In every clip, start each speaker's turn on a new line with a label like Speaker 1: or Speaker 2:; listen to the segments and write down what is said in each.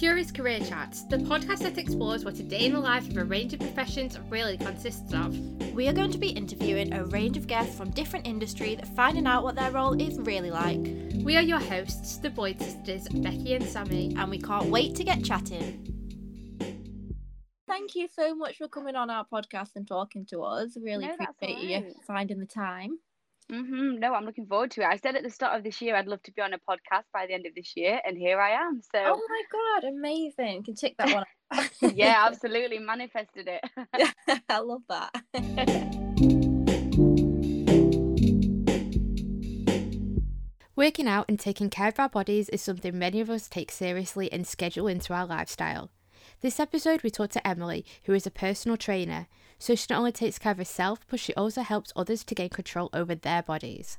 Speaker 1: Curious Career Chats, the podcast that explores what a day in the life of a range of professions really consists of.
Speaker 2: We are going to be interviewing a range of guests from different industries, finding out what their role is really like.
Speaker 1: We are your hosts, the Boyd sisters, Becky and Sammy,
Speaker 2: and we can't wait to get chatting. Thank you so much for coming on our podcast and talking to us. Really
Speaker 3: No,
Speaker 2: appreciate
Speaker 3: all
Speaker 2: you finding the time.
Speaker 3: Hmm No, I'm looking forward to it. I said at the start of this year I'd love to be on a podcast by the end of this year, and here I am. So
Speaker 2: Oh my god, amazing! Can tick that one.
Speaker 3: yeah, absolutely manifested it.
Speaker 2: I love that.
Speaker 1: Working out and taking care of our bodies is something many of us take seriously and schedule into our lifestyle. This episode, we talked to Emily, who is a personal trainer, so she not only takes care of herself, but she also helps others to gain control over their bodies.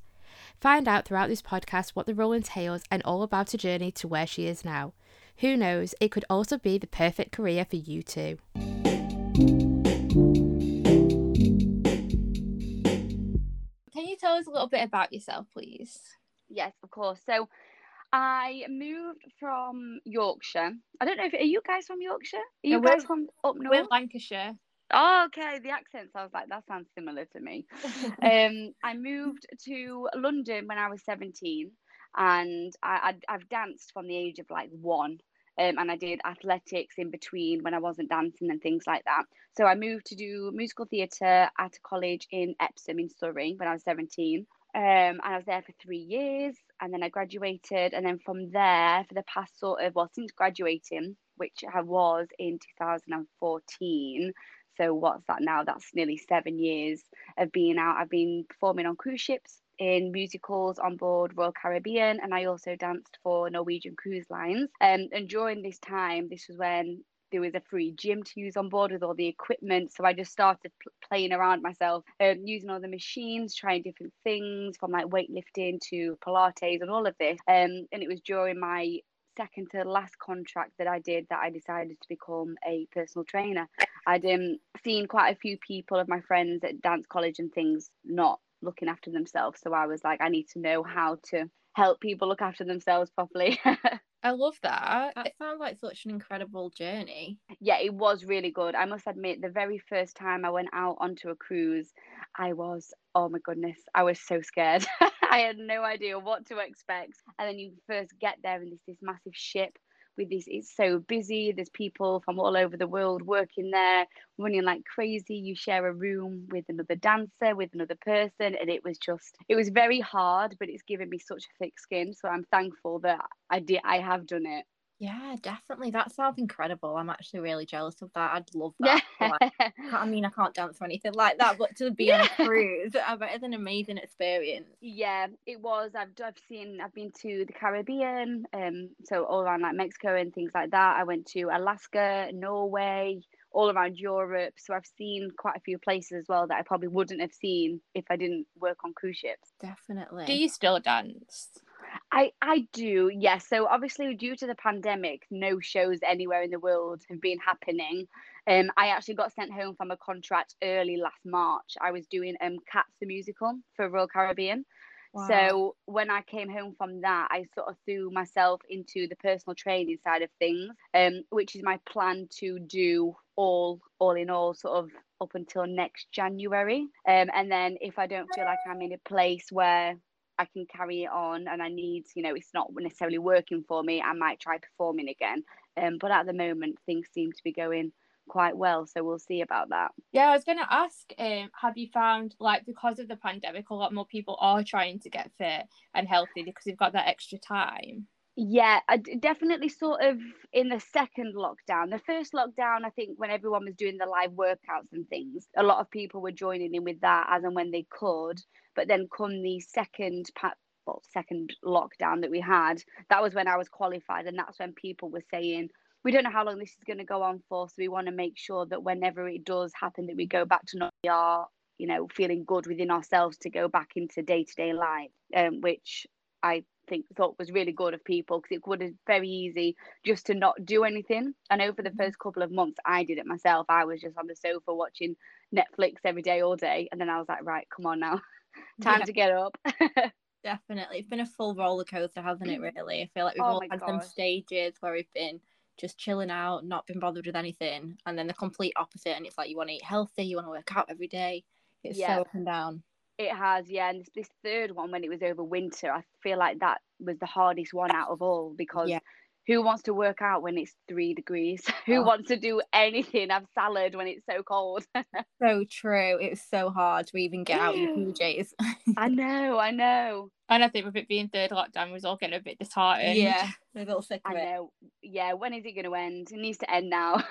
Speaker 1: Find out throughout this podcast what the role entails and all about her journey to where she is now. Who knows, it could also be the perfect career for you too.
Speaker 2: Can you tell us a little bit about yourself, please?
Speaker 3: yes, of course. So I moved from Yorkshire. I don't know if are you guys from Yorkshire? Are you
Speaker 2: Yeah, we're-
Speaker 3: guys from up north?
Speaker 2: We're
Speaker 3: north?
Speaker 2: Lancashire.
Speaker 3: Oh, okay. The accents. I was like, that sounds similar to me. um, I moved to London when I was 17 and I, I'd, I've danced from the age of like one. Um, and I did athletics in between when I wasn't dancing and things like that. So I moved to do musical theatre at a college in Epsom in Surrey when I was 17. Um, and I was there for three years and then I graduated. And then from there, for the past sort of, well, since graduating, which I was in 2014, so what's that now? That's nearly seven years of being out. I've been performing on cruise ships, in musicals on board Royal Caribbean, and I also danced for Norwegian Cruise Lines. Um, and during this time, this was when there was a free gym to use on board with all the equipment. So I just started pl- playing around myself, um, using all the machines, trying different things from like weightlifting to Pilates and all of this. Um, and it was during my second to last contract that I did that I decided to become a personal trainer. I'd um, seen quite a few people of my friends at dance college and things not looking after themselves. So I was like, I need to know how to help people look after themselves properly.
Speaker 2: I love that. It sounds like such an incredible journey.
Speaker 3: yeah, it was really good. I must admit, the very first time I went out onto a cruise, I was, oh my goodness, I was so scared. I had no idea what to expect. And then you first get there, and there's this massive ship with this, it's so busy. There's people from all over the world working there, running like crazy. You share a room with another dancer, with another person. And it was just, it was very hard, but it's given me such a thick skin. So I'm thankful that I did, I have done it.
Speaker 2: Yeah, definitely. That sounds incredible. I'm actually really jealous of that. I'd love that. Like, I mean, I can't dance or anything like that, but to be on a cruise, I bet it's an amazing experience.
Speaker 3: Yeah, it was. I've I've seen. I've been to the Caribbean, um, so all around like Mexico and things like that. I went to Alaska, Norway, all around Europe. So I've seen quite a few places as well that I probably wouldn't have seen if I didn't work on cruise ships.
Speaker 2: Definitely.
Speaker 1: Do you still dance?
Speaker 3: I I do, yes. So obviously, due to the pandemic, no shows anywhere in the world have been happening. Um, I actually got sent home from a contract early last March. I was doing um Cats the musical for Royal Caribbean.
Speaker 2: Wow.
Speaker 3: So when I came home from that, I sort of threw myself into the personal training side of things, um, which is my plan to do all all in all, sort of up until next January. Um, and then if I don't feel like I'm in a place where I can carry it on and I need, you know, it's not necessarily working for me, I might try performing again. Um, but at the moment, things seem to be going quite well, so we'll see about that.
Speaker 1: Yeah, I was going to ask, um, have you found like because of the pandemic, a lot more people are trying to get fit and healthy because they've got that extra time?
Speaker 3: Yeah, definitely sort of in the second lockdown. The first lockdown, I think when everyone was doing the live workouts and things, a lot of people were joining in with that as and when they could. But then come the second pa- well, second lockdown that we had, that was when I was qualified, and that's when people were saying, we don't know how long this is going to go on for, so we want to make sure that whenever it does happen, that we go back to not are, you know, feeling good within ourselves to go back into day to day life, um, which I think thought was really good of people because it would have been very easy just to not do anything. I know for the mm-hmm. first couple of months I did it myself. I was just on the sofa watching Netflix every day, all day, and then I was like, right, come on now, time
Speaker 2: Yeah.
Speaker 3: to get up.
Speaker 2: Definitely. It's been a full roller coaster, hasn't it, mm. really? I feel like we've oh all had some stages where we've been just chilling out, not been bothered with anything, and then the complete opposite. And it's like you want to eat healthy, you want to work out every day. It's yeah. so up and down.
Speaker 3: It has, yeah. And this, this, third one, when it was over winter, I feel like that was the hardest one out of all because yeah who wants to work out when it's three degrees? who oh. wants to do anything? Have salad when it's so cold?
Speaker 2: so true. It was so hard to even get out your PJs.
Speaker 3: I know, I know.
Speaker 1: And I think with it being third lockdown, we was all getting a bit disheartened.
Speaker 2: Yeah, a little sick
Speaker 3: of I it. know. Yeah, when is it going to end? It needs to end now.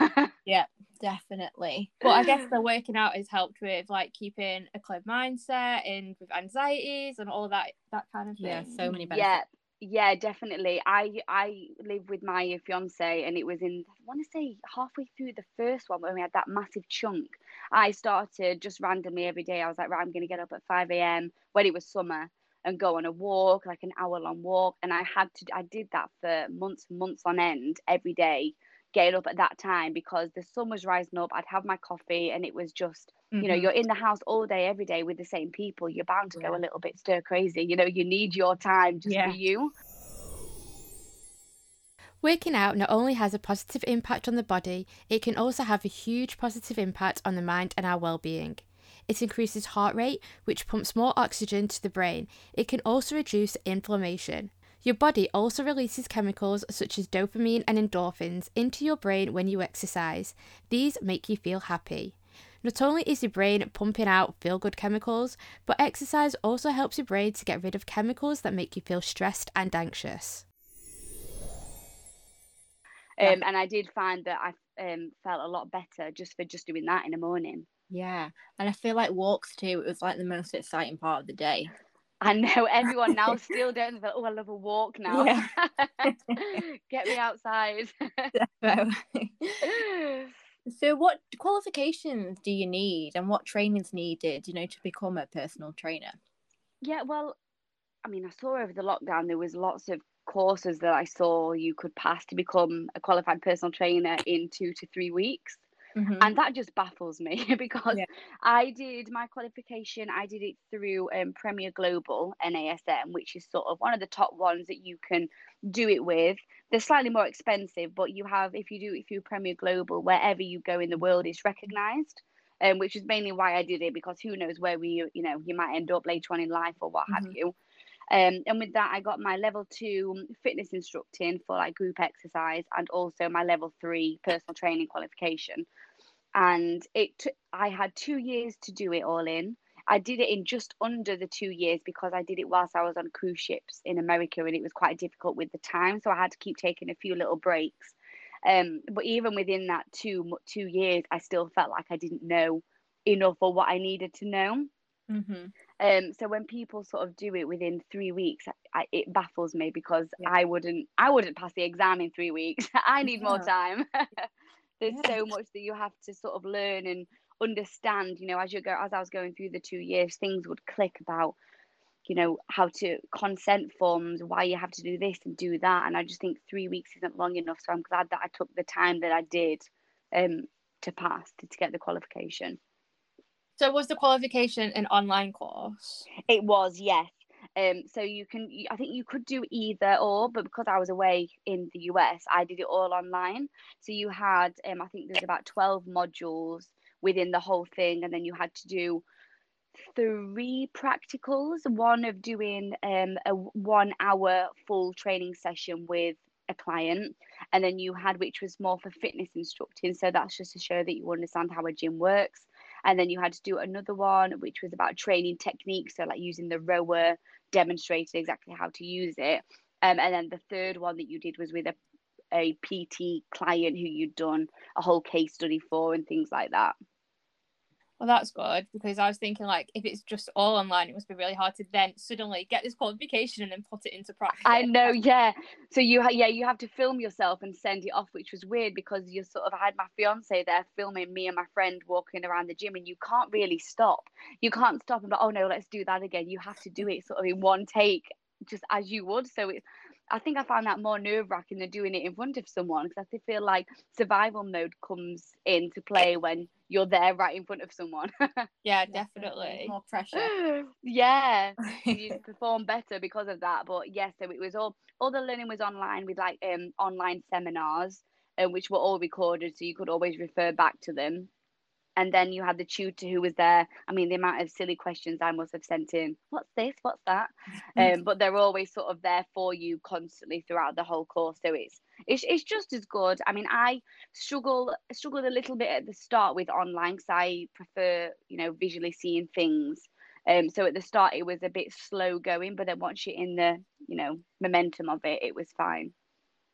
Speaker 2: yeah, definitely.
Speaker 1: But I guess the working out has helped with like keeping a clear mindset and with anxieties and all that that kind of thing.
Speaker 2: Yeah, so many benefits.
Speaker 3: Yeah, yeah definitely. I i live with my fiance and it was in i want to say halfway through the first one when we had that massive chunk. I started just randomly every day. I was like right i'm going to get up at 5 a.m when it was summer and go on a walk like an hour long walk. And i had to i did that for months months on end every day getting up at that time because the sun was rising up i'd have my coffee and it was just Mm-hmm. You know, you're in the house all day, every day with the same people. You're bound to yeah. go a little bit stir crazy. You know, you need your time just yeah. for you.
Speaker 1: Working out not only has a positive impact on the body, it can also have a huge positive impact on the mind and our well being. It increases heart rate, which pumps more oxygen to the brain. It can also reduce inflammation. Your body also releases chemicals such as dopamine and endorphins into your brain when you exercise. These make you feel happy. Not only is your brain pumping out feel good chemicals, but exercise also helps your brain to get rid of chemicals that make you feel stressed and anxious.
Speaker 3: Um, and I did find that I um, felt a lot better just for just doing that in the morning.
Speaker 2: Yeah, and I feel like walks too. It was like the most exciting part of the day.
Speaker 3: I know everyone now still don't feel. Oh, I love a walk now. Yeah. Get me outside.
Speaker 2: So, what qualifications do you need, and what training's needed, you know, to become a personal trainer?
Speaker 3: Yeah, well, I mean, I saw over the lockdown there was lots of courses that I saw you could pass to become a qualified personal trainer in two to three weeks. Mm-hmm. And that just baffles me because yeah. I did my qualification, I did it through um, Premier Global NASM, which is sort of one of the top ones that you can do it with. They're slightly more expensive, but you have, if you do it through Premier Global, wherever you go in the world, it's recognized. Um, which is mainly why I did it because who knows where we, you know, you might end up later on in life or what mm-hmm. have you. Um, and with that, I got my level two fitness instructing for like group exercise and also my level three personal training qualification. And it, t- I had two years to do it all in. I did it in just under the two years because I did it whilst I was on cruise ships in America and it was quite difficult with the time. So I had to keep taking a few little breaks. Um, but even within that two two years, I still felt like I didn't know enough or what I needed to know. Mm-hmm. Um, so when people sort of do it within three weeks, I, it baffles me because yeah. I wouldn't I wouldn't pass the exam in three weeks. I need yeah. more time. There's yeah. so much that you have to sort of learn and understand you know as you go as i was going through the two years things would click about you know how to consent forms why you have to do this and do that and i just think three weeks isn't long enough so i'm glad that i took the time that i did um to pass to, to get the qualification
Speaker 1: so was the qualification an online course
Speaker 3: it was yes um, so you can, I think you could do either or, but because I was away in the US, I did it all online. So you had, um, I think there's about 12 modules within the whole thing. And then you had to do three practicals one of doing um, a one hour full training session with a client and then you had which was more for fitness instructing so that's just to show that you understand how a gym works and then you had to do another one which was about training techniques so like using the rower demonstrated exactly how to use it. Um, and then the third one that you did was with a, a pt client who you'd done a whole case study for and things like that
Speaker 1: well, that's good because I was thinking like if it's just all online, it must be really hard to then suddenly get this qualification and then put it into practice.
Speaker 3: I know, yeah. So you, ha- yeah, you have to film yourself and send it off, which was weird because you sort of I had my fiance there filming me and my friend walking around the gym, and you can't really stop. You can't stop and be, oh no, let's do that again. You have to do it sort of in one take, just as you would. So it, I think I found that more nerve wracking than doing it in front of someone because I feel like survival mode comes into play when you're there right in front of someone.
Speaker 2: yeah, definitely. More pressure.
Speaker 3: yeah. you perform better because of that. But yeah, so it was all all the learning was online with like um online seminars, um, which were all recorded, so you could always refer back to them and then you had the tutor who was there. I mean the amount of silly questions i must have sent in. What's this? What's that? Um, but they're always sort of there for you constantly throughout the whole course. So it's it's, it's just as good. I mean i struggle struggled a little bit at the start with online because i prefer you know visually seeing things. Um, so at the start it was a bit slow going but then once you're in the you know momentum of it it was fine.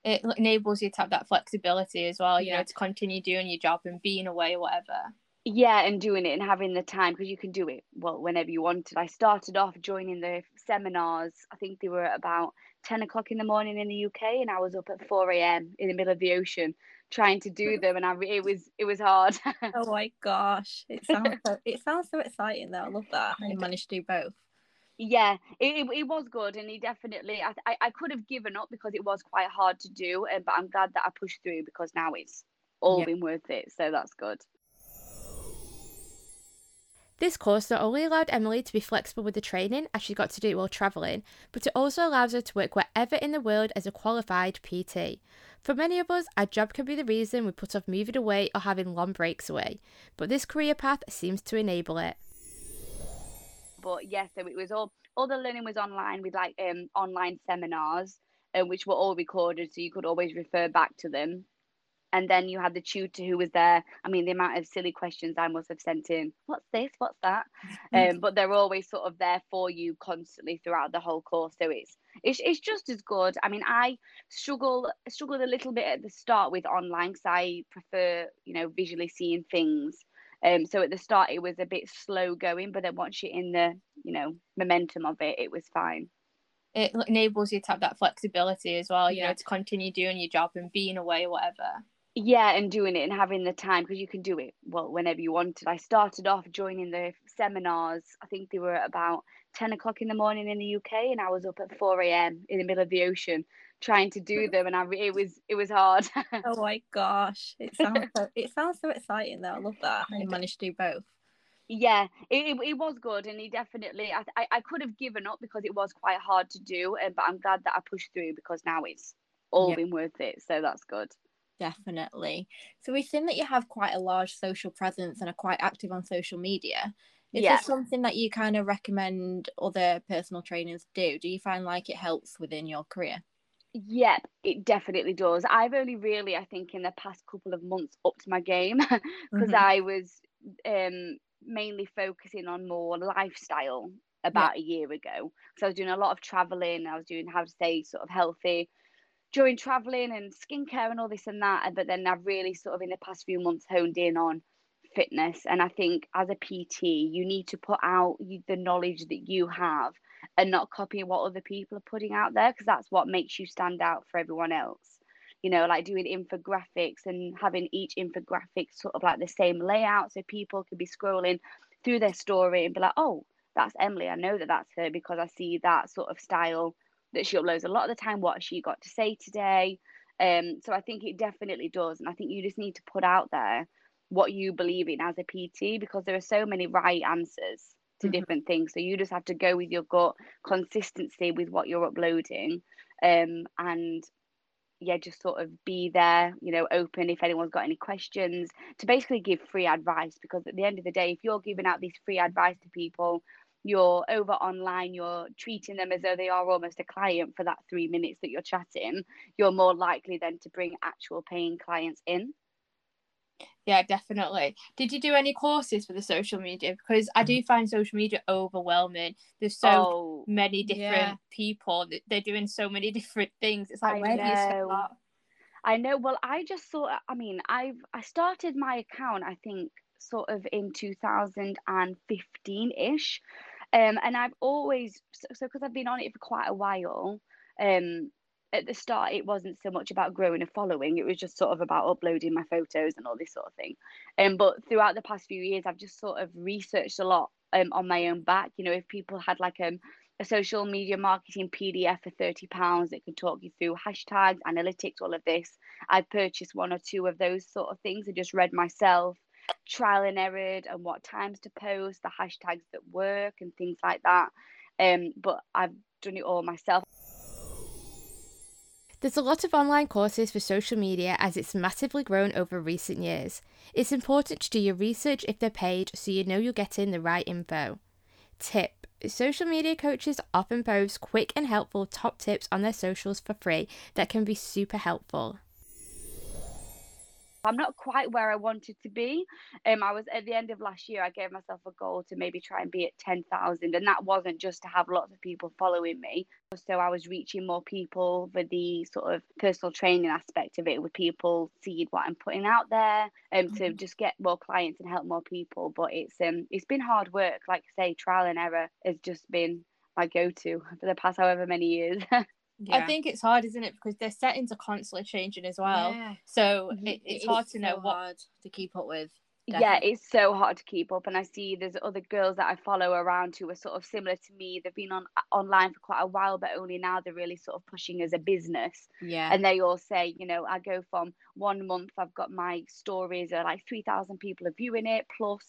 Speaker 2: It enables you to have that flexibility as well you yeah. know to continue doing your job and being away or whatever
Speaker 3: yeah and doing it and having the time because you can do it well whenever you wanted. I started off joining the seminars i think they were about 10 o'clock in the morning in the uk and i was up at 4 a.m in the middle of the ocean trying to do mm. them and i it was it was hard.
Speaker 2: Oh my gosh it sounds so, it sounds so exciting though i love that you managed to do both.
Speaker 3: Yeah it, it, it was good and he definitely I, I, I could have given up because it was quite hard to do and but i'm glad that i pushed through because now it's all yep. been worth it so that's good
Speaker 1: this course not only allowed Emily to be flexible with the training as she got to do while travelling, but it also allows her to work wherever in the world as a qualified PT. For many of us, our job can be the reason we put off moving away or having long breaks away, but this career path seems to enable it.
Speaker 3: But yes, yeah, so it was all all the learning was online with like um online seminars, um, which were all recorded, so you could always refer back to them and then you had the tutor who was there. I mean the amount of silly questions i must have sent in. What's this? What's that? Um, but they're always sort of there for you constantly throughout the whole course. So it's it's, it's just as good. I mean i struggle struggled a little bit at the start with online because i prefer you know visually seeing things. Um, so at the start it was a bit slow going but then once you're in the you know momentum of it it was fine.
Speaker 2: It enables you to have that flexibility as well you yeah. know to continue doing your job and being away or whatever
Speaker 3: yeah and doing it and having the time because you can do it well whenever you wanted. I started off joining the seminars i think they were about 10 o'clock in the morning in the uk and i was up at 4 a.m in the middle of the ocean trying to do mm. them and i it was it was hard.
Speaker 2: Oh my gosh it sounds so, it sounds so exciting though i love that you managed to do both.
Speaker 3: Yeah it, it, it was good and he definitely I, I, I could have given up because it was quite hard to do and but i'm glad that i pushed through because now it's all yep. been worth it so that's good
Speaker 2: definitely. So we think that you have quite a large social presence and are quite active on social media. Is yeah. this something that you kind of recommend other personal trainers do? Do you find like it helps within your career?
Speaker 3: Yep, it definitely does. I've only really, I think, in the past couple of months upped my game because mm-hmm. I was um, mainly focusing on more lifestyle about yeah. a year ago. So I was doing a lot of traveling. I was doing how to stay sort of healthy, during traveling and skincare and all this and that. But then I've really sort of in the past few months honed in on fitness. And I think as a PT, you need to put out the knowledge that you have and not copy what other people are putting out there because that's what makes you stand out for everyone else. You know, like doing infographics and having each infographic sort of like the same layout so people could be scrolling through their story and be like, oh, that's Emily. I know that that's her because I see that sort of style that she uploads a lot of the time what she got to say today um so i think it definitely does and i think you just need to put out there what you believe in as a pt because there are so many right answers to mm-hmm. different things so you just have to go with your gut consistency with what you're uploading um and yeah just sort of be there you know open if anyone's got any questions to basically give free advice because at the end of the day if you're giving out this free advice to people you're over online, you're treating them as though they are almost a client for that three minutes that you're chatting, you're more likely then to bring actual paying clients in.
Speaker 2: Yeah, definitely. Did you do any courses for the social media? Because I do mm. find social media overwhelming. There's so oh, many different yeah. people. They're doing so many different things. It's like I where know. do you start?
Speaker 3: I know. Well, I just thought. I mean, I've I started my account. I think sort of in 2015 ish. Um, and I've always so because I've been on it for quite a while. Um, at the start, it wasn't so much about growing a following; it was just sort of about uploading my photos and all this sort of thing. Um, but throughout the past few years, I've just sort of researched a lot um on my own back. You know, if people had like um a social media marketing PDF for £30 that could talk you through hashtags, analytics, all of this. i've purchased one or two of those sort of things and just read myself, trial and error and what times to post, the hashtags that work and things like that. Um, but I've done it all myself.
Speaker 1: There's a lot of online courses for social media as it's massively grown over recent years. It's important to do your research if they're paid so you know you're getting the right info. Tip Social media coaches often post quick and helpful top tips on their socials for free that can be super helpful.
Speaker 3: I'm not quite where I wanted to be. Um, I was at the end of last year. I gave myself a goal to maybe try and be at ten thousand, and that wasn't just to have lots of people following me. So I was reaching more people with the sort of personal training aspect of it, with people seeing what I'm putting out there, and um, mm-hmm. to just get more clients and help more people. But it's um it's been hard work. Like I say, trial and error has just been my go-to for the past however many years.
Speaker 2: Yeah. I think it's hard, isn't it? Because their settings are constantly changing as well. Yeah. So mm-hmm. it, it's it hard to know so what to keep up with.
Speaker 3: Definitely. Yeah, it's so hard to keep up, and I see there's other girls that I follow around who are sort of similar to me. They've been on online for quite a while, but only now they're really sort of pushing as a business.
Speaker 2: Yeah,
Speaker 3: and they all say, you know, I go from one month, I've got my stories are like three thousand people are viewing it plus,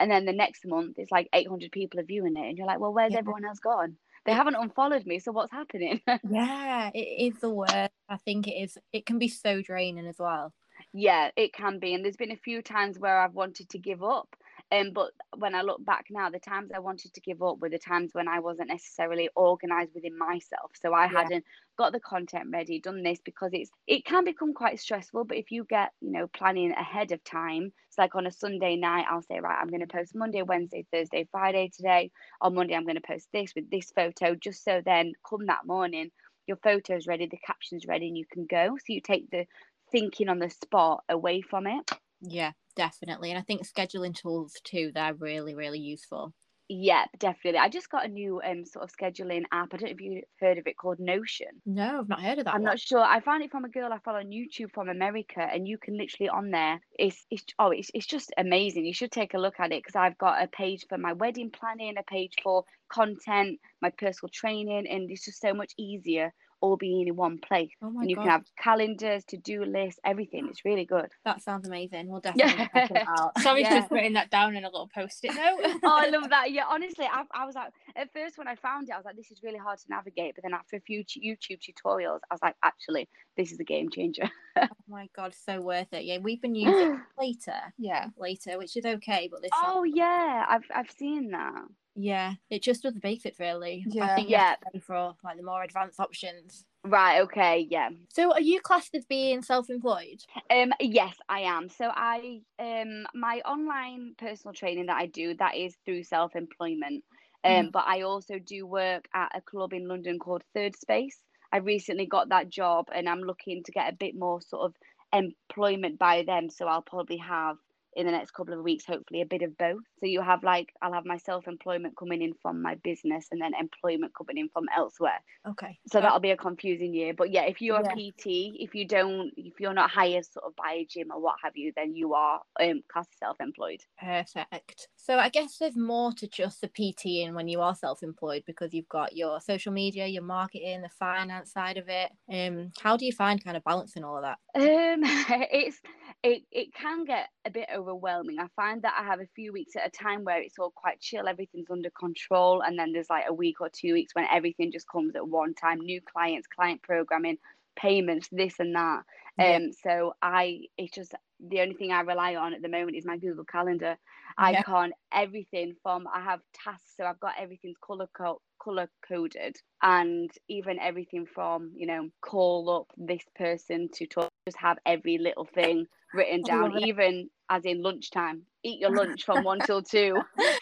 Speaker 3: and then the next month it's like eight hundred people are viewing it, and you're like, well, where's yeah. everyone else gone? They haven't unfollowed me so what's happening?
Speaker 2: Yeah it is the worst. I think it is it can be so draining as well.
Speaker 3: Yeah it can be and there's been a few times where i've wanted to give up um, but when I look back now, the times I wanted to give up were the times when I wasn't necessarily organized within myself. So I yeah. hadn't got the content ready, done this because it's it can become quite stressful. But if you get you know planning ahead of time, it's like on a Sunday night, I'll say right, I'm going to post Monday, Wednesday, Thursday, Friday today. On Monday, I'm going to post this with this photo, just so then come that morning, your photo's ready, the caption's ready, and you can go. So you take the thinking on the spot away from it.
Speaker 2: Yeah, definitely. And I think scheduling tools too, they're really, really useful.
Speaker 3: Yeah, definitely. I just got a new um sort of scheduling app. I don't know if you've heard of it called Notion.
Speaker 2: No, I've not heard of that.
Speaker 3: I'm one. not sure. I found it from a girl I follow on YouTube from America, and you can literally on there. It's it's oh it's it's just amazing. You should take a look at it because I've got a page for my wedding planning, a page for content, my personal training, and it's just so much easier all being in one place. Oh and you God. can have calendars, to do lists, everything. It's really good.
Speaker 2: That sounds amazing. We'll definitely check it out. Sorry yeah. for putting that down in a little post it note.
Speaker 3: oh, I love that. Yeah, honestly, I, I was like, at first when I found it, I was like, this is really hard to navigate. But then after a few YouTube tutorials, I was like, actually, this is a game changer.
Speaker 2: oh my God, so worth it. Yeah, we've been using later. Yeah, later, which is okay. But this.
Speaker 3: Oh, yeah, I've, I've seen that.
Speaker 2: Yeah, it just does the basics really. Yeah. I think yeah. for like the more advanced options.
Speaker 3: Right, okay, yeah.
Speaker 2: So are you classed as being self-employed?
Speaker 3: Um yes, I am. So I um my online personal training that I do that is through self-employment. Um mm. but I also do work at a club in London called Third Space. I recently got that job and I'm looking to get a bit more sort of employment by them so I'll probably have in the next couple of weeks, hopefully a bit of both. So you have like I'll have my self employment coming in from my business and then employment coming in from elsewhere.
Speaker 2: Okay.
Speaker 3: So that'll be a confusing year. But yeah, if you're yeah. a PT, if you don't if you're not hired sort of by a gym or what have you, then you are um class self employed.
Speaker 2: Perfect. So I guess there's more to just the PT in when you are self employed because you've got your social media, your marketing, the finance side of it. Um how do you find kind of balancing all of that?
Speaker 3: Um it's it, it can get a bit overwhelming. I find that I have a few weeks at a time where it's all quite chill, everything's under control, and then there's like a week or two weeks when everything just comes at one time new clients, client programming, payments, this and that. Um, so I, it's just the only thing I rely on at the moment is my Google Calendar. I yeah. everything from I have tasks, so I've got everything's color co- color coded, and even everything from you know call up this person to talk, just have every little thing written down, even as in lunchtime. Eat your lunch from one till two.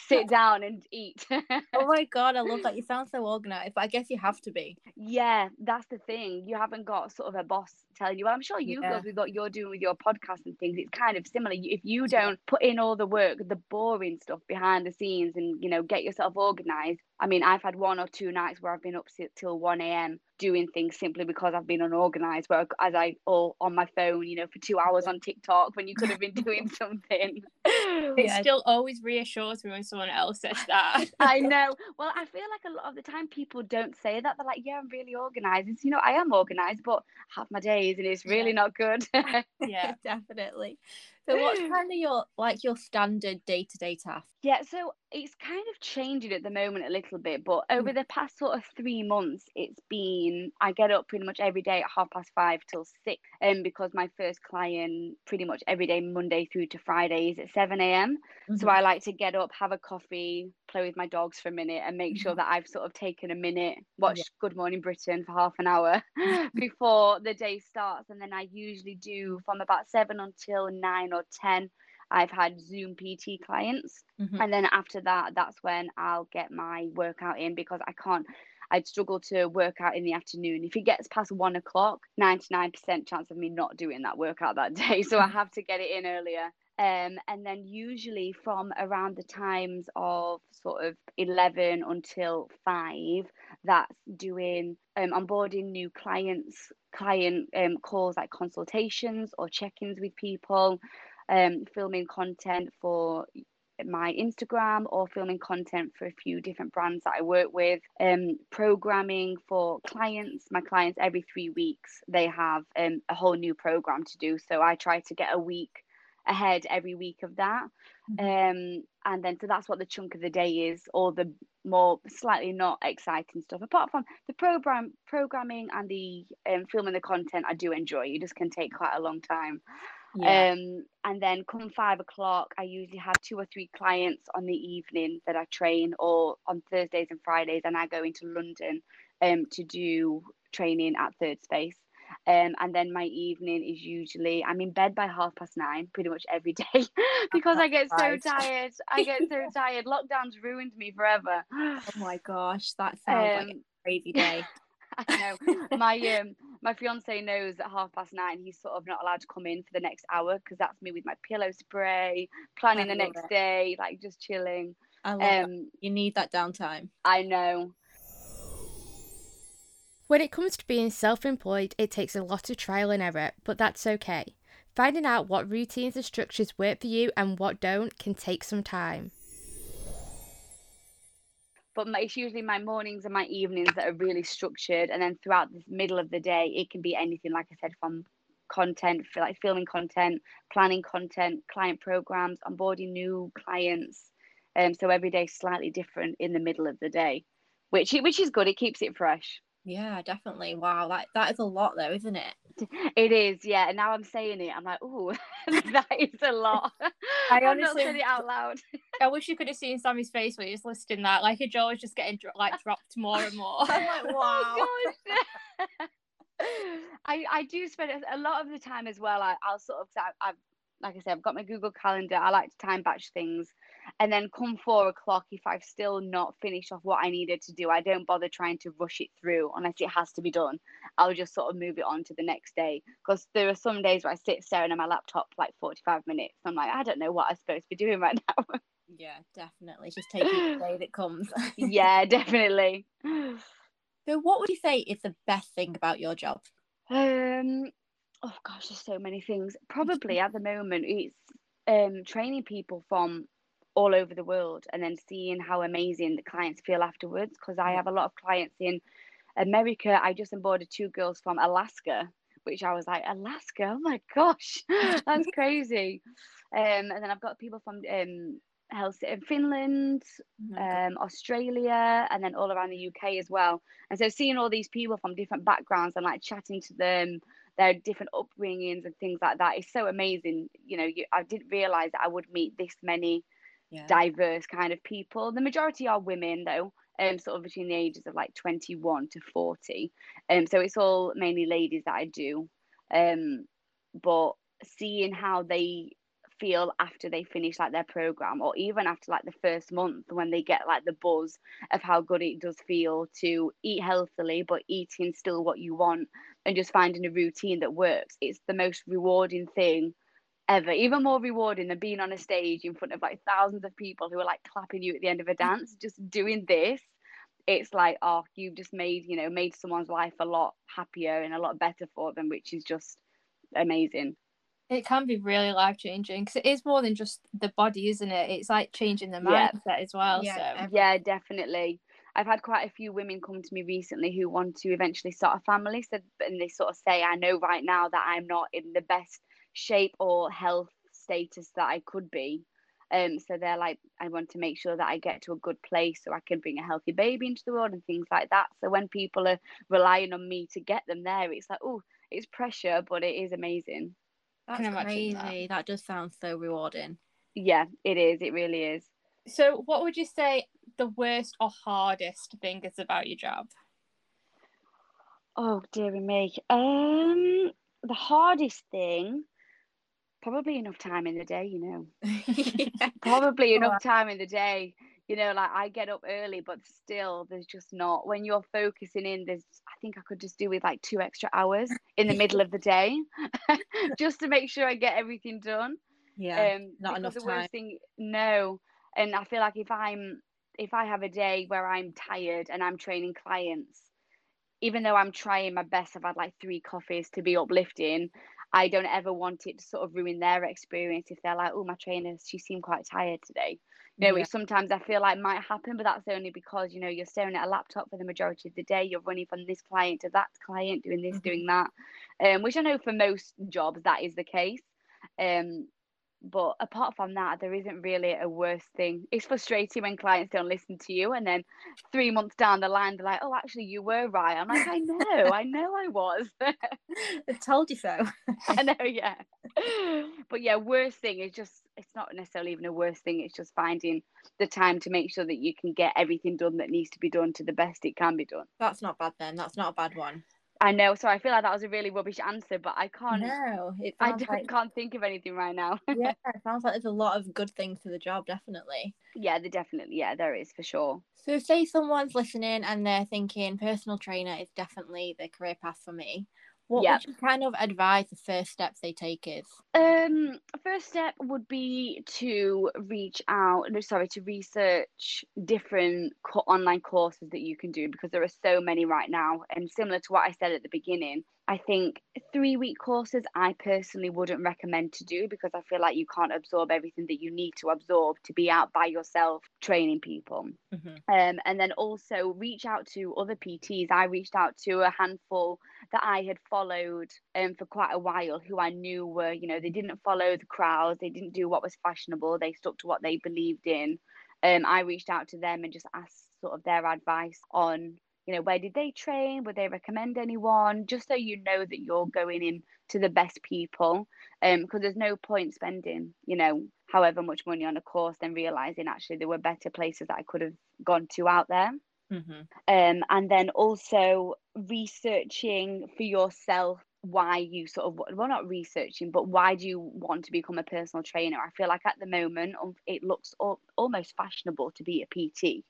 Speaker 3: Sit down and eat.
Speaker 2: oh my god, I love that. You sound so organized, but I guess you have to be.
Speaker 3: Yeah, that's the thing. You haven't got sort of a boss telling you, well, I'm sure you yeah. girls with what you're doing with your podcast and things, it's kind of similar. If you don't put in all the work, the boring stuff behind the scenes and, you know, get yourself organized, I mean, I've had one or two nights where I've been up till 1 a.m. doing things simply because I've been unorganized, where as I all on my phone, you know, for two hours on TikTok when you could have been doing something.
Speaker 2: It yeah. still always reassures me when someone else says that.
Speaker 3: I know. Well, I feel like a lot of the time people don't say that. They're like, yeah, I'm really organized. It's, you know, I am organized, but have my days and it's really yeah. not good.
Speaker 2: yeah, definitely. So what's kind of your like your standard day to day task?
Speaker 3: Yeah, so it's kind of changing at the moment a little bit, but over mm. the past sort of three months, it's been I get up pretty much every day at half past five till six, and um, because my first client pretty much every day Monday through to Friday is at seven a.m. Mm-hmm. So I like to get up, have a coffee, play with my dogs for a minute, and make sure mm-hmm. that I've sort of taken a minute, watch yeah. Good Morning Britain for half an hour before the day starts, and then I usually do from about seven until nine or 10 I've had Zoom PT clients. Mm-hmm. And then after that, that's when I'll get my workout in because I can't, I'd struggle to work out in the afternoon. If it gets past one o'clock, 99% chance of me not doing that workout that day. So I mm-hmm. have to get it in earlier. Um, and then usually from around the times of sort of 11 until 5 that's doing um, onboarding new clients client um, calls like consultations or check-ins with people um, filming content for my Instagram or filming content for a few different brands that I work with, um, programming for clients. My clients every three weeks they have um, a whole new program to do. So I try to get a week ahead every week of that. Um, and then so that's what the chunk of the day is, or the more slightly not exciting stuff. Apart from the program programming and the um, filming the content, I do enjoy. It just can take quite a long time. Yeah. Um, and then come five o'clock, I usually have two or three clients on the evening that I train, or on Thursdays and Fridays, and I go into London um, to do training at Third Space. Um, and then my evening is usually I'm in bed by half past nine pretty much every day because I get so tired. I get so tired. Lockdown's ruined me forever.
Speaker 2: Oh my gosh, that sounds um, like a um, crazy day.
Speaker 3: I know. My um my fiance knows at half past nine he's sort of not allowed to come in for the next hour because that's me with my pillow spray, planning the next it. day, like just chilling.
Speaker 2: I love um, You need that downtime.
Speaker 3: I know.
Speaker 1: When it comes to being self employed, it takes a lot of trial and error, but that's okay. Finding out what routines and structures work for you and what don't can take some time.
Speaker 3: But it's usually my mornings and my evenings that are really structured, and then throughout the middle of the day, it can be anything, like I said, from content, like filming content, planning content, client programs, onboarding new clients. Um, so every day slightly different in the middle of the day, which which is good. It keeps it fresh.
Speaker 2: Yeah, definitely. Wow, that that is a lot though, isn't it?
Speaker 3: It is, yeah. And now I'm saying it, I'm like, oh, that is a lot. I honestly said it out loud.
Speaker 2: I wish you could have seen Sammy's face when he was listing that. Like her jaw was just getting like dropped more and more. I'm like, oh, wow.
Speaker 3: Oh, I I do spend a lot of the time as well. I, I'll sort of I've like I said, I've got my Google Calendar. I like to time batch things. And then come four o'clock, if I've still not finished off what I needed to do, I don't bother trying to rush it through unless it has to be done. I'll just sort of move it on to the next day. Because there are some days where I sit staring at my laptop for like 45 minutes. I'm like, I don't know what I'm supposed to be doing right now.
Speaker 2: Yeah, definitely. Just take it the day that comes.
Speaker 3: yeah, definitely.
Speaker 2: So, what would you say is the best thing about your job?
Speaker 3: Um, oh gosh, there's so many things. Probably at the moment, it's um, training people from all over the world and then seeing how amazing the clients feel afterwards. Because I have a lot of clients in America. I just onboarded two girls from Alaska, which I was like, Alaska, oh my gosh, that's crazy. Um, and then I've got people from um, Helsinki, Finland, oh um, Australia, and then all around the UK as well. And so seeing all these people from different backgrounds and like chatting to them, their different upbringings and things like that is so amazing. You know, you, I didn't realize that I would meet this many yeah. diverse kind of people. The majority are women though, um, sort of between the ages of like 21 to 40. Um, so it's all mainly ladies that I do. Um, but seeing how they feel after they finish like their program or even after like the first month when they get like the buzz of how good it does feel to eat healthily but eating still what you want and just finding a routine that works. It's the most rewarding thing ever even more rewarding than being on a stage in front of like thousands of people who are like clapping you at the end of a mm-hmm. dance just doing this. It's like oh you've just made you know made someone's life a lot happier and a lot better for them which is just amazing
Speaker 2: it can be really life changing because it is more than just the body, isn't it? It's like changing the mindset yeah. as well.
Speaker 3: Yeah, so. yeah, definitely. I've had quite a few women come to me recently who want to eventually start a family. So, and they sort of say, I know right now that I'm not in the best shape or health status that I could be. Um, so they're like, I want to make sure that I get to a good place so I can bring a healthy baby into the world and things like that. So when people are relying on me to get them there, it's like, oh, it's pressure, but it is amazing.
Speaker 2: That's crazy. That. that does sound so rewarding.
Speaker 3: Yeah, it is. It really is.
Speaker 2: So, what would you say the worst or hardest thing is about your job?
Speaker 3: Oh, dearie me. Um, the hardest thing, probably enough time in the day. You know, yeah. probably enough time in the day you know like i get up early but still there's just not when you're focusing in there's i think i could just do with like two extra hours in the middle of the day just to make sure i get everything done.
Speaker 2: Yeah um not enough the time. worst
Speaker 3: thing no. And i feel like if i'm if i have a day where i'm tired and i'm training clients even though i'm trying my best i've had like three coffees to be uplifting I don't ever want it to sort of ruin their experience if they're like, oh, my trainer, she seemed quite tired today know, yeah. which sometimes I feel like might happen, but that's only because, you know, you're staring at a laptop for the majority of the day, you're running from this client to that client, doing this, mm-hmm. doing that. Um, which I know for most jobs that is the case. Um, but apart from that, there isn't really a worse thing. It's frustrating when clients don't listen to you, and then three months down the line, they're like, "Oh, actually, you were right." I'm like, "I know, I know, I was."
Speaker 2: I told you so.
Speaker 3: I know, yeah. But yeah, worst thing is just it's not necessarily even a worse thing. It's just finding the time to make sure that you can get everything done that needs to be done to the best it can be done.
Speaker 2: That's not bad then. That's not a bad one.
Speaker 3: I know, so I feel like that was a really rubbish answer, but I can't.
Speaker 2: No,
Speaker 3: I like... can't think of anything right now.
Speaker 2: yeah, it sounds like there's a lot of good things to the job, definitely.
Speaker 3: Yeah, there definitely, yeah, there is for sure.
Speaker 2: So, say someone's listening and they're thinking personal trainer is definitely the career path for me what yep. would you kind of advise the first steps they take is?
Speaker 3: Um, first step would be to reach out. No, sorry, to research different co- online courses that you can do because there are so many right now. And similar to what I said at the beginning, I think three week courses I personally wouldn't recommend to do because I feel like you can't absorb everything that you need to absorb to be out by yourself training people. Mm-hmm. Um, and then also reach out to other PTs. I reached out to a handful that I had followed um, for quite a while who I knew were, you know, they didn't follow the crowds, they didn't do what was fashionable, they stuck to what they believed in. Um, I reached out to them and just asked sort of their advice on you know where did they train? Would they recommend anyone? Just so you know that you're going in to the best people um because there's no point spending you know however much money on a course then realizing actually there were better places that i could have gone to out there. Mm-hmm. um and then also researching for yourself why you sort of well not researching but why do you want to become a personal trainer? I feel like at the moment it looks almost fashionable to be a pt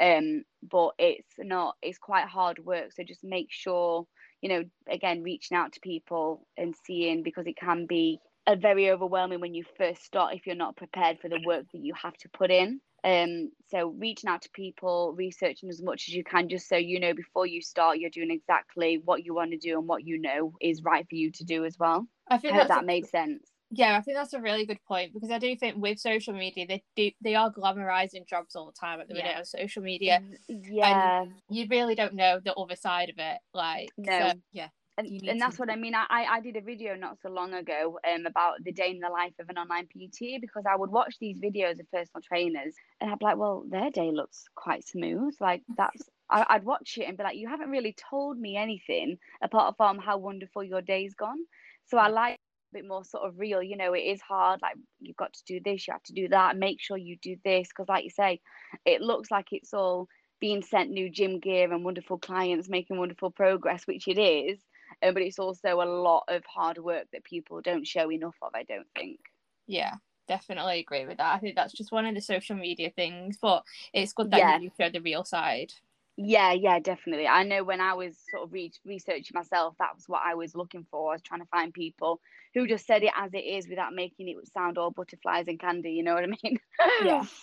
Speaker 3: um but it's not it's quite hard work. So just make sure you know again reaching out to people and seeing because it can be a very overwhelming when you first start if you're not prepared for the work that you have to put in. Um so reaching out to people researching as much as you can just so you know before you start you're doing exactly what you want to do and what you know is right for you to do as well. I think I that a, made sense
Speaker 2: yeah, I think that's a really good point because I do think with social media they do they are glamorizing jobs all the time at the minute on social media.
Speaker 3: Yeah,
Speaker 2: you really don't know the other side of it. Like, no, so, yeah.
Speaker 3: And, and that's what I mean. I, I did a video not so long ago um, about the day in the life of an online PT because I would watch these videos of personal trainers and I'd be like, well, their day looks quite smooth. Like that's I, I'd watch it and be like, you haven't really told me anything apart from how wonderful your day's gone. So I like bit more sort of real you know it is hard like you've got to do this you have to do that make sure you do this because like you say it looks like it's all being sent new gym gear and wonderful clients making wonderful progress which it is um, but it's also a lot of hard work that people don't show enough of i don't think
Speaker 2: yeah
Speaker 1: definitely agree with that. I think that's just one of the social media things, but it's good that yeah. you show the real side.
Speaker 3: Yeah, yeah, definitely. I know when I was sort of re- researching myself, that was what I was looking for. I was trying to find people who just said it as it is without making it sound all butterflies and candy. You know what I mean?
Speaker 1: yeah.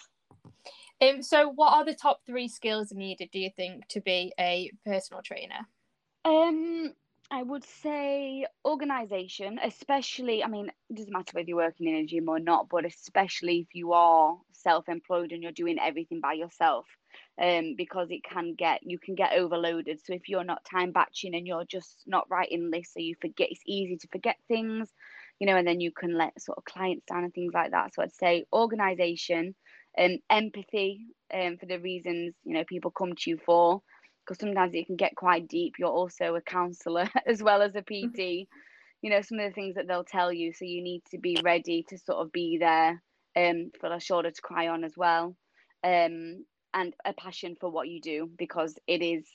Speaker 1: Um, so, what are the top three skills needed, do you think, to be a personal trainer?
Speaker 3: Um, I would say organization, especially. I mean, it doesn't matter whether you're working in a gym or not, but especially if you are self-employed and you're doing everything by yourself, um, because it can get you can get overloaded. So if you're not time batching and you're just not writing lists, so you forget, it's easy to forget things, you know, and then you can let sort of clients down and things like that. So I'd say organization, and empathy, um, for the reasons you know people come to you for because sometimes it can get quite deep. You're also a counselor as well as a mm-hmm. PT. You know, some of the things that they'll tell you. So you need to be ready to sort of be there um, for a shoulder to cry on as well. Um, and a passion for what you do because it is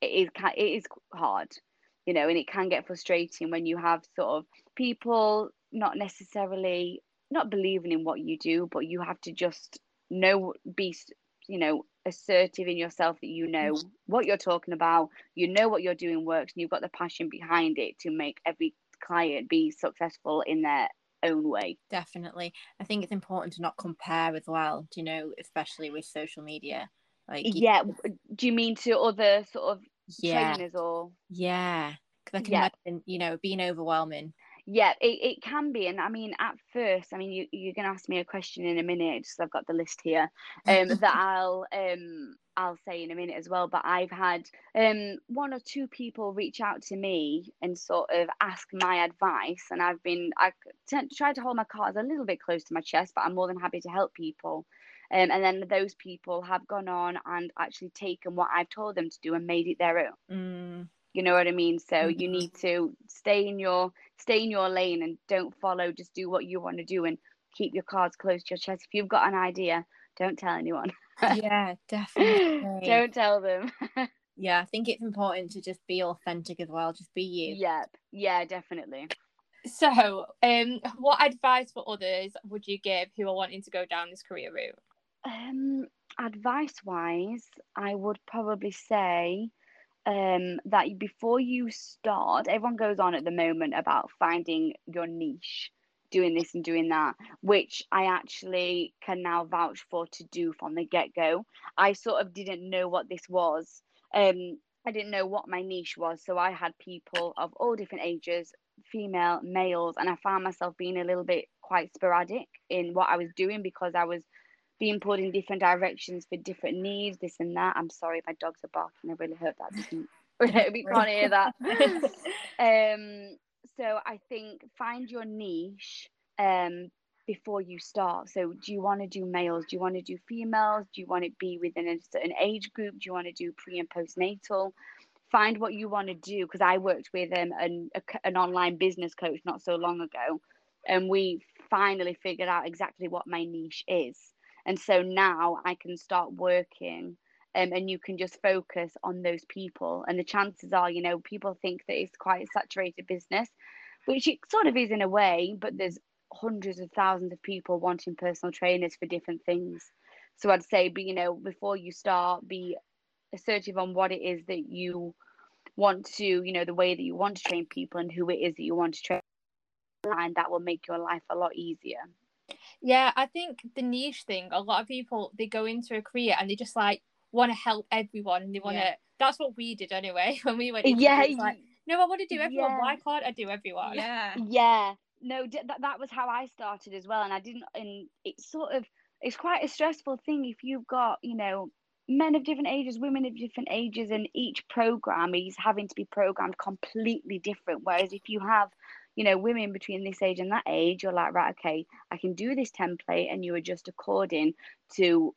Speaker 3: it is it is hard you know and it can get frustrating when you have sort of people not necessarily not believing in what you do but you have to just know be you know assertive in yourself that you know what you're talking about, you know what you're doing works, and you've got the passion behind it to make every client be successful in their own way.
Speaker 2: Definitely. I think it's important to not compare as well, you know, especially with social media.
Speaker 3: Like Yeah. Do you mean to other sort of yeah. trainers or
Speaker 2: Yeah. Because I can yeah. imagine, you know, being overwhelming
Speaker 3: yeah it, it can be and i mean at first i mean you, you're going to ask me a question in a minute just i've got the list here um that i'll um i'll say in a minute as well but i've had um one or two people reach out to me and sort of ask my advice and i've been i t- tried to hold my cards a little bit close to my chest but i'm more than happy to help people um, and then those people have gone on and actually taken what I've told them to do and made it their own.
Speaker 2: Mm.
Speaker 3: You know what I mean? So mm-hmm. you need to stay in your stay in your lane and don't follow. Just do what you want to do and keep your cards close to your chest. If you've got an idea, don't tell anyone.
Speaker 2: yeah, definitely.
Speaker 3: don't tell them.
Speaker 2: yeah, I think it's important to just be authentic as well. Just be you.
Speaker 3: Yep. Yeah, definitely.
Speaker 1: So, um, what advice for others would you give who are wanting to go down this career route?
Speaker 3: Um, advice wise, I would probably say um, that before you start, everyone goes on at the moment about finding your niche, doing this and doing that, which I actually can now vouch for to do from the get go. I sort of didn't know what this was. Um, I didn't know what my niche was, so I had people of all different ages, female, males, and I found myself being a little bit quite sporadic in what I was doing because I was being pulled in different directions for different needs, this and that. I'm sorry, my dogs are barking. I really hope that doesn't. we can't hear that. um, so I think find your niche um, before you start. So do you want to do males? Do you want to do females? Do you want to be within a certain age group? Do you want to do pre and postnatal? Find what you want to do because I worked with um, an, a, an online business coach not so long ago, and we finally figured out exactly what my niche is. And so now I can start working um, and you can just focus on those people. And the chances are, you know, people think that it's quite a saturated business, which it sort of is in a way, but there's hundreds of thousands of people wanting personal trainers for different things. So I'd say, be, you know, before you start, be assertive on what it is that you want to, you know, the way that you want to train people and who it is that you want to train. And that will make your life a lot easier.
Speaker 1: Yeah, I think the niche thing, a lot of people they go into a career and they just like want to help everyone and they want to yeah. that's what we did anyway when we went yeah like no I want to do everyone yeah. why can't I do everyone
Speaker 3: yeah yeah no that, that was how I started as well and I didn't and it's sort of it's quite a stressful thing if you've got you know men of different ages women of different ages and each program is having to be programmed completely different whereas if you have you know, women between this age and that age, you're like, right, okay, I can do this template and you adjust according to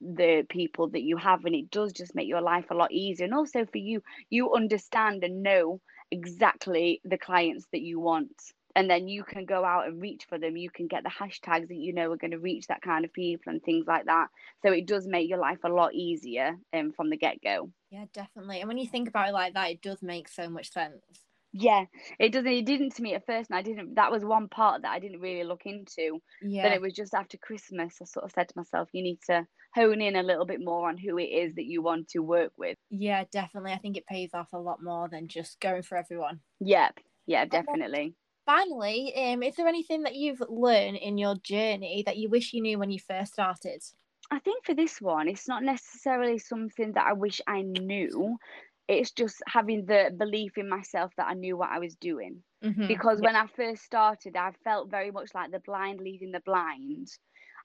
Speaker 3: the people that you have and it does just make your life a lot easier. And also for you you understand and know exactly the clients that you want and then you can go out and reach for them. You can get the hashtags that you know are going to reach that kind of people and things like that. So it does make your life a lot easier um, from the get-go.
Speaker 2: Yeah definitely. And when you think about it like that it does make so much sense
Speaker 3: Yeah, it doesn't. It didn't to me at first, and I didn't. That was one part that I didn't really look into. Yeah. Then it was just after Christmas, I sort of said to myself, "You need to hone in a little bit more on who it is that you want to work with."
Speaker 2: Yeah, definitely. I think it pays off a lot more than just going for everyone.
Speaker 3: Yep. Yeah, definitely.
Speaker 2: Finally, um, is there anything that you've learned in your journey that you wish you knew when you first started?
Speaker 3: I think for this one, it's not necessarily something that I wish I knew, it's just having the belief in myself that I knew what I was doing. Mm-hmm. Because yeah. when I first started, I felt very much like the blind leading the blind.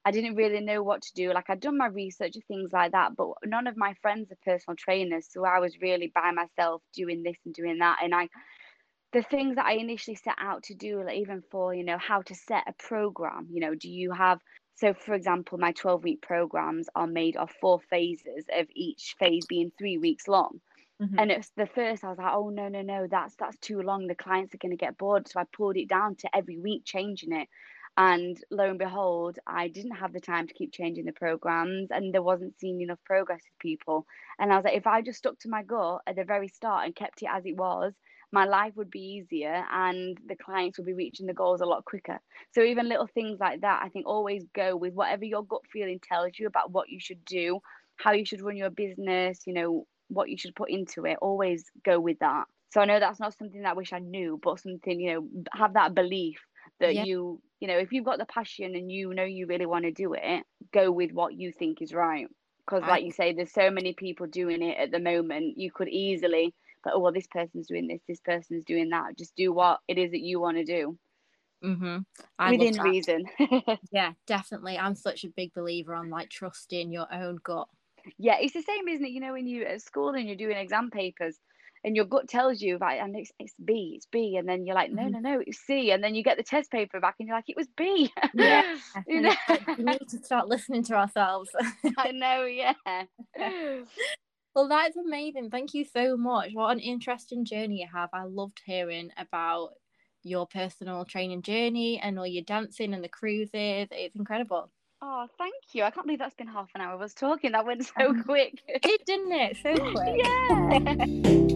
Speaker 3: I didn't really know what to do. Like I'd done my research and things like that, but none of my friends are personal trainers. So I was really by myself doing this and doing that. And I, the things that I initially set out to do, like even for, you know, how to set a program, you know, do you have, so for example, my 12 week programs are made of four phases of each phase being three weeks long. Mm-hmm. And it's the first I was like, oh no, no, no, that's that's too long. The clients are gonna get bored. So I pulled it down to every week changing it. And lo and behold, I didn't have the time to keep changing the programs and there wasn't seeing enough progress with people. And I was like, if I just stuck to my gut at the very start and kept it as it was, my life would be easier and the clients would be reaching the goals a lot quicker. So even little things like that, I think always go with whatever your gut feeling tells you about what you should do, how you should run your business, you know, what you should put into it, always go with that. So I know that's not something that I wish I knew, but something, you know, have that belief that yeah. you, you know, if you've got the passion and you know you really want to do it, go with what you think is right. Because, like you say, there's so many people doing it at the moment. You could easily, but oh, well, this person's doing this, this person's doing that. Just do what it is that you want to do.
Speaker 2: Mm-hmm.
Speaker 3: Within reason.
Speaker 2: yeah, definitely. I'm such a big believer on like trusting your own gut
Speaker 3: yeah, it's the same, isn't it? You know, when you at school and you're doing exam papers and your gut tells you right and it's, it's b it's b and then you're like no mm-hmm. no no it's c and then you get the test paper back and you're like it was b.
Speaker 2: Yeah you know? we need to start listening to ourselves.
Speaker 3: I know yeah.
Speaker 2: Well that's amazing. Thank you so much. What an interesting journey you have. I loved hearing about your personal training journey and all your dancing and the cruises. It's incredible
Speaker 3: Oh, thank you. I can't believe that's been half an hour of us talking. That went so quick.
Speaker 2: It didn't it? So quick. yeah.